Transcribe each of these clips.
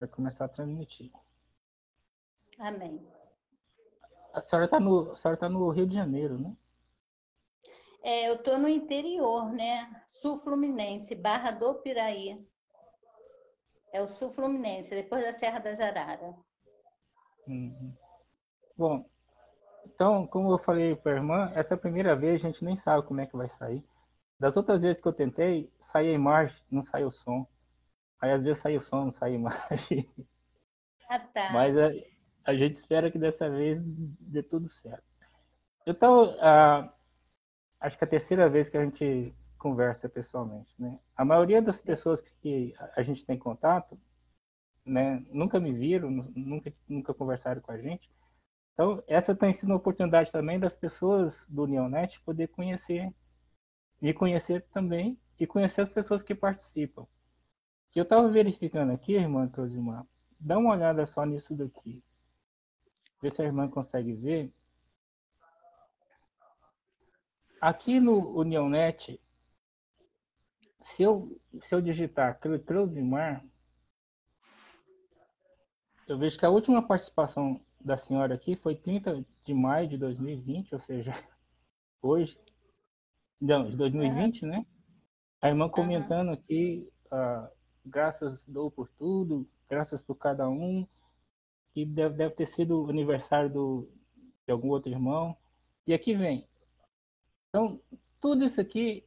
Vai começar a transmitir. Amém. A senhora está no, a senhora tá no Rio de Janeiro, né? É, eu estou no interior, né? Sul Fluminense, Barra do Piraí. É o Sul Fluminense, depois da Serra das Araras. Uhum. Bom, então, como eu falei para a irmã, essa primeira vez a gente nem sabe como é que vai sair. Das outras vezes que eu tentei, saía a imagem, não saiu o som. Aí às vezes saiu o som, a imagem. Ah, tá. Mas a, a gente espera que dessa vez dê tudo certo. Então, uh, acho que é a terceira vez que a gente conversa pessoalmente, né? A maioria das pessoas que a gente tem contato, né, nunca me viram, nunca nunca conversaram com a gente. Então, essa tem sido uma oportunidade também das pessoas do Neonet poder conhecer, me conhecer também e conhecer as pessoas que participam. Eu estava verificando aqui, irmã Closimar, dá uma olhada só nisso daqui. Vê se a irmã consegue ver. Aqui no Unionet, se eu, se eu digitar Closimar, eu vejo que a última participação da senhora aqui foi 30 de maio de 2020, ou seja, hoje. Não, de 2020, uhum. né? A irmã comentando uhum. aqui, uh, graças dou por tudo, graças por cada um, que deve, deve ter sido o aniversário do, de algum outro irmão. E aqui vem. Então, tudo isso aqui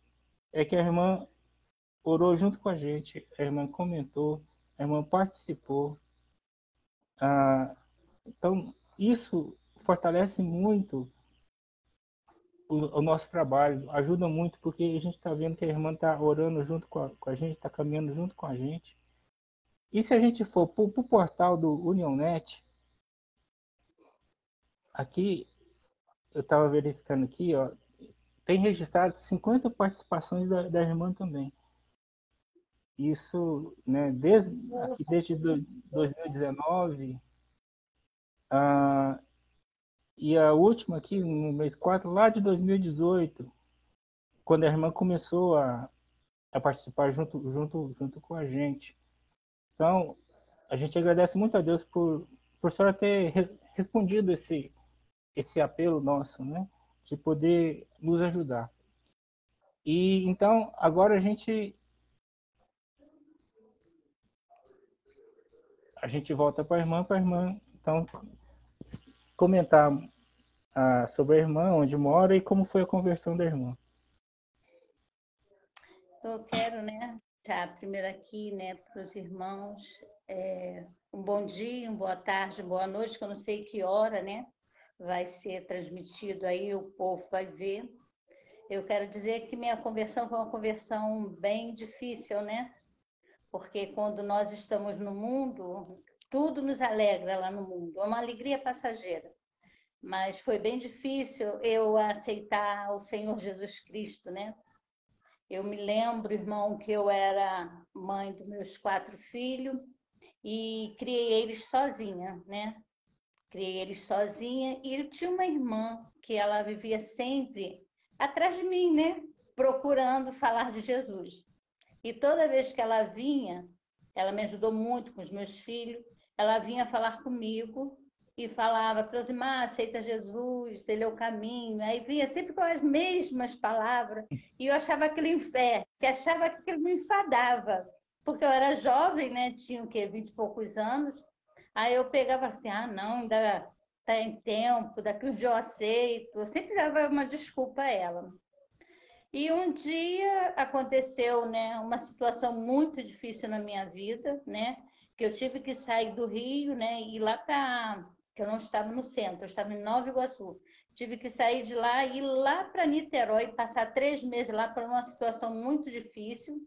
é que a irmã orou junto com a gente, a irmã comentou, a irmã participou. Ah, então, isso fortalece muito o, nosso trabalho, ajuda muito, porque a gente está vendo que a irmã está orando junto com a, com a gente, está caminhando junto com a gente. E se a gente for para o portal do UnionNet, aqui, eu estava verificando aqui, ó, tem registrado 50 participações da, da irmã também. Isso, né, desde, aqui desde 2019, ah, e a última aqui, no mês 4, lá de 2018, quando a irmã começou a, a participar junto, junto, junto com a gente. Então, a gente agradece muito a Deus por, por senhora ter re, respondido esse, esse apelo nosso, né? De poder nos ajudar. E então, agora a gente a gente volta para a irmã, para a irmã, então comentar sobre a irmã, onde mora e como foi a conversão da irmã. Eu quero, né, já primeiro aqui, né, para os irmãos, é, um bom dia, uma boa tarde, boa noite, que eu não sei que hora, né, vai ser transmitido aí, o povo vai ver. Eu quero dizer que minha conversão foi uma conversão bem difícil, né? Porque quando nós estamos no mundo, tudo nos alegra lá no mundo, é uma alegria passageira. Mas foi bem difícil eu aceitar o Senhor Jesus Cristo, né? Eu me lembro, irmão, que eu era mãe dos meus quatro filhos e criei eles sozinha, né? Criei eles sozinha e eu tinha uma irmã que ela vivia sempre atrás de mim, né? Procurando falar de Jesus. E toda vez que ela vinha, ela me ajudou muito com os meus filhos, ela vinha falar comigo e falava, Crosimar, aceita Jesus, ele é o caminho. Aí vinha sempre com as mesmas palavras. E eu achava aquilo inferno, que achava que aquilo me enfadava. Porque eu era jovem, né? Tinha o quê? Vinte e poucos anos. Aí eu pegava assim, ah, não, ainda está em tempo, daqui um dia eu aceito. Eu sempre dava uma desculpa a ela. E um dia aconteceu, né, uma situação muito difícil na minha vida, né? Que eu tive que sair do Rio, né, e ir lá para que eu não estava no centro, eu estava em Nova Iguaçu. Tive que sair de lá e ir lá para Niterói, passar três meses lá para uma situação muito difícil,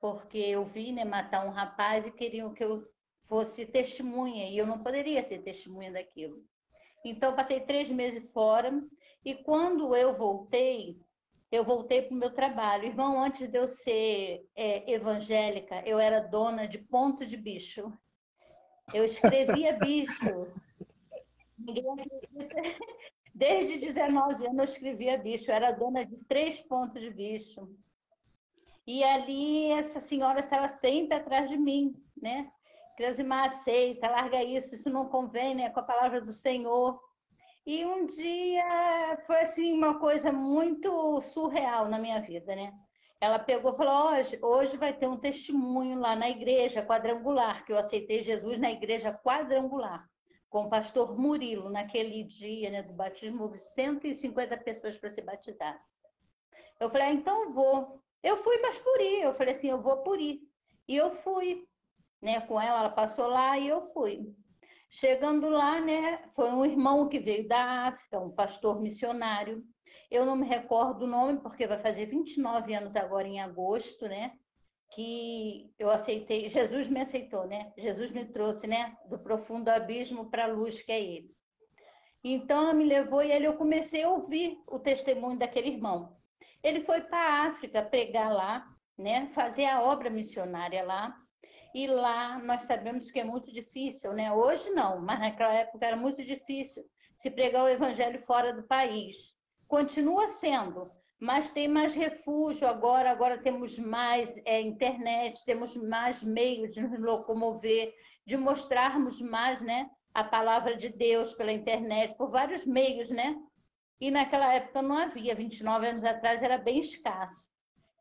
porque eu vi né, matar um rapaz e queriam que eu fosse testemunha, e eu não poderia ser testemunha daquilo. Então, passei três meses fora, e quando eu voltei, eu voltei para o meu trabalho. Irmão, antes de eu ser é, evangélica, eu era dona de ponto de bicho. Eu escrevia bicho. Ninguém acredita. Desde 19 anos eu escrevia bicho, eu era dona de três pontos de bicho. E ali essa senhora estava sempre atrás de mim, né? Creusimar aceita, larga isso, isso não convém né, com a palavra do Senhor. E um dia foi assim uma coisa muito surreal na minha vida, né? Ela pegou e falou: hoje, hoje vai ter um testemunho lá na igreja quadrangular, que eu aceitei Jesus na igreja quadrangular, com o pastor Murilo, naquele dia né, do batismo, houve 150 pessoas para ser batizar. Eu falei: ah, então vou. Eu fui, mas por ir. Eu falei assim: eu vou por ir. E eu fui, né, com ela, ela passou lá e eu fui. Chegando lá, né, foi um irmão que veio da África, um pastor missionário. Eu não me recordo o nome, porque vai fazer 29 anos agora em agosto, né? Que eu aceitei, Jesus me aceitou, né? Jesus me trouxe, né? Do profundo abismo para a luz que é Ele. Então, ela me levou e ali eu comecei a ouvir o testemunho daquele irmão. Ele foi para a África pregar lá, né? Fazer a obra missionária lá. E lá nós sabemos que é muito difícil, né? Hoje não, mas naquela época era muito difícil se pregar o evangelho fora do país. Continua sendo, mas tem mais refúgio agora, agora temos mais é, internet, temos mais meios de nos locomover, de mostrarmos mais, né? A palavra de Deus pela internet, por vários meios, né? E naquela época não havia, 29 anos atrás era bem escasso.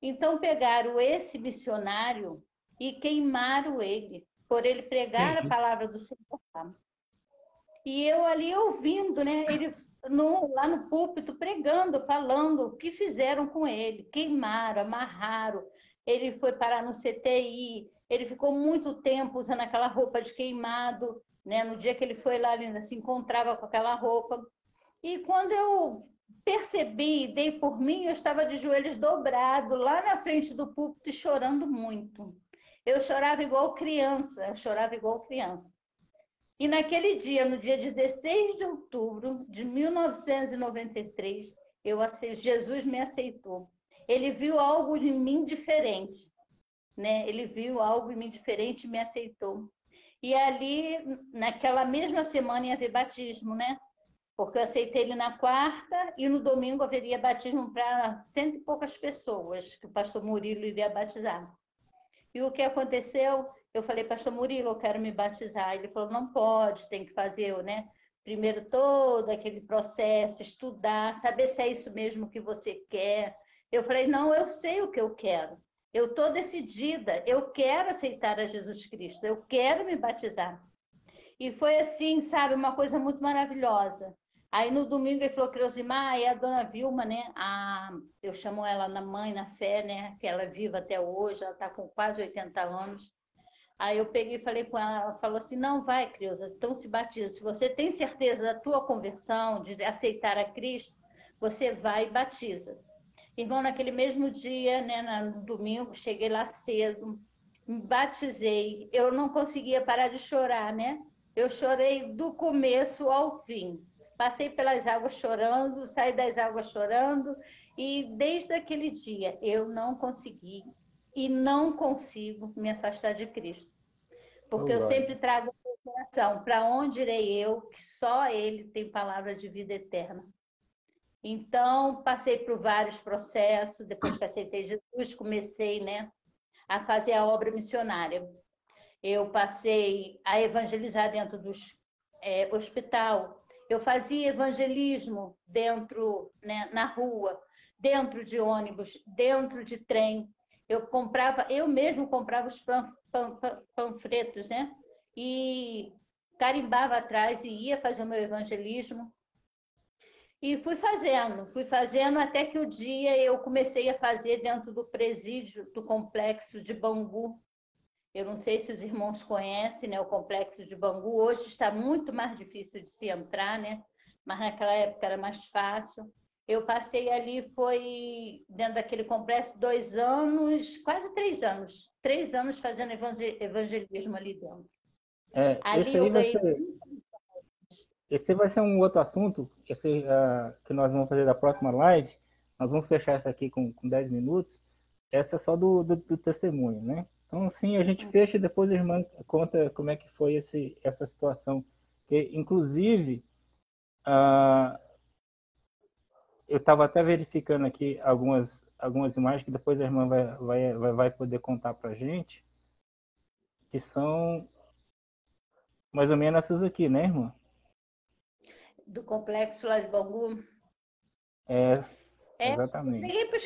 Então pegaram esse missionário e queimaram ele, por ele pregar a palavra do Senhor. E eu ali ouvindo, né? Ele no, lá no púlpito pregando, falando o que fizeram com ele, queimaram, amarraram. Ele foi parar no CTI, ele ficou muito tempo usando aquela roupa de queimado, né? No dia que ele foi lá, ele ainda se encontrava com aquela roupa. E quando eu percebi, dei por mim, eu estava de joelhos dobrado lá na frente do púlpito chorando muito. Eu chorava igual criança, eu chorava igual criança. E naquele dia, no dia 16 de outubro de 1993, eu Jesus me aceitou. Ele viu algo em mim diferente, né? Ele viu algo em mim diferente e me aceitou. E ali, naquela mesma semana, ia haver batismo, né? Porque eu aceitei ele na quarta e no domingo haveria batismo para cento e poucas pessoas, que o pastor Murilo iria batizar. E o que aconteceu? Eu falei, pastor Murilo, eu quero me batizar. Ele falou, não pode, tem que fazer, né? Primeiro todo aquele processo, estudar, saber se é isso mesmo que você quer. Eu falei, não, eu sei o que eu quero. Eu estou decidida, eu quero aceitar a Jesus Cristo, eu quero me batizar. E foi assim, sabe, uma coisa muito maravilhosa. Aí no domingo ele falou, Creusimar, aí a dona Vilma, né? A, eu chamo ela na mãe, na fé, né? Que ela é viva até hoje, ela está com quase 80 anos. Aí eu peguei e falei com ela, ela falou assim, não vai, Creuza, então se batiza. Se você tem certeza da tua conversão, de aceitar a Cristo, você vai e batiza. Irmão, naquele mesmo dia, né, no domingo, cheguei lá cedo, me batizei. Eu não conseguia parar de chorar, né? Eu chorei do começo ao fim. Passei pelas águas chorando, saí das águas chorando, e desde aquele dia eu não consegui e não consigo me afastar de Cristo. Porque eu sempre trago o coração, para onde irei eu, que só Ele tem palavra de vida eterna. Então, passei por vários processos, depois que aceitei Jesus, comecei né, a fazer a obra missionária. Eu passei a evangelizar dentro do é, hospital, eu fazia evangelismo dentro, né, na rua, dentro de ônibus, dentro de trem, eu comprava, eu mesmo comprava os panfletos, né? E carimbava atrás e ia fazer o meu evangelismo. E fui fazendo, fui fazendo até que o dia eu comecei a fazer dentro do presídio do complexo de Bangu. Eu não sei se os irmãos conhecem, né, o complexo de Bangu. Hoje está muito mais difícil de se entrar, né? Mas naquela época era mais fácil. Eu passei ali, foi dentro daquele complexo, dois anos, quase três anos. Três anos fazendo evangelismo ali dentro. É, ali esse, aí vai ser, esse vai ser um outro assunto esse, uh, que nós vamos fazer da próxima live. Nós vamos fechar essa aqui com, com 10 minutos. Essa é só do, do, do testemunho, né? Então, sim, a gente fecha e depois a irmã conta como é que foi esse, essa situação. Que, inclusive, uh, eu estava até verificando aqui algumas, algumas imagens que depois a irmã vai, vai, vai, vai poder contar para a gente, que são mais ou menos essas aqui, né, irmã? Do complexo lá de Bangu. É, é exatamente. Peguei para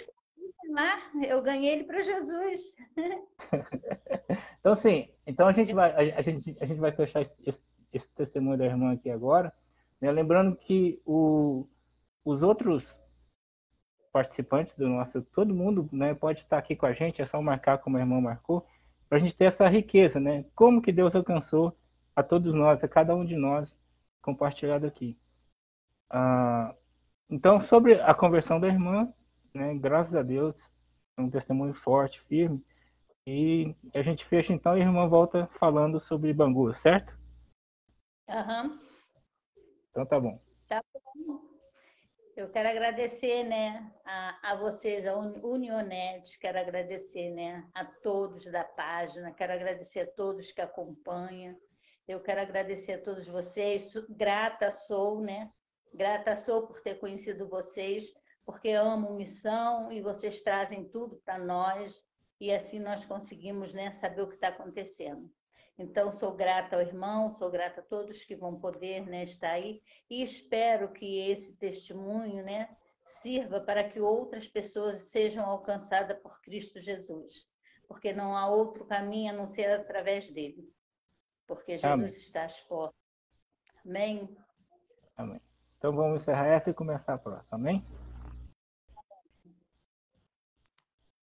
lá, eu ganhei ele para Jesus. então, sim, então a gente vai, a, a, gente, a gente vai fechar esse, esse testemunho da irmã aqui agora, né? lembrando que o, os outros participantes do nosso, todo mundo né, pode estar aqui com a gente, é só marcar como a irmã marcou, para a gente ter essa riqueza, né? Como que Deus alcançou a todos nós, a cada um de nós, compartilhado aqui. Ah, então, sobre a conversão da irmã, né, graças a Deus, é um testemunho forte, firme, e a gente fecha então e a irmã volta falando sobre Bangu, certo? Aham. Uhum. Então tá bom. Tá bom. Eu quero agradecer, né, a, a vocês, a Unionet, quero agradecer, né, a todos da página, quero agradecer a todos que acompanham, eu quero agradecer a todos vocês, grata sou, né, grata sou por ter conhecido vocês, porque amo missão e vocês trazem tudo para nós e assim nós conseguimos, né, saber o que está acontecendo. Então, sou grata ao irmão, sou grata a todos que vão poder né, estar aí e espero que esse testemunho né, sirva para que outras pessoas sejam alcançadas por Cristo Jesus, porque não há outro caminho a não ser através dele, porque Jesus Amém. está às portas. Amém? Amém. Então, vamos encerrar essa e começar a próxima. Amém?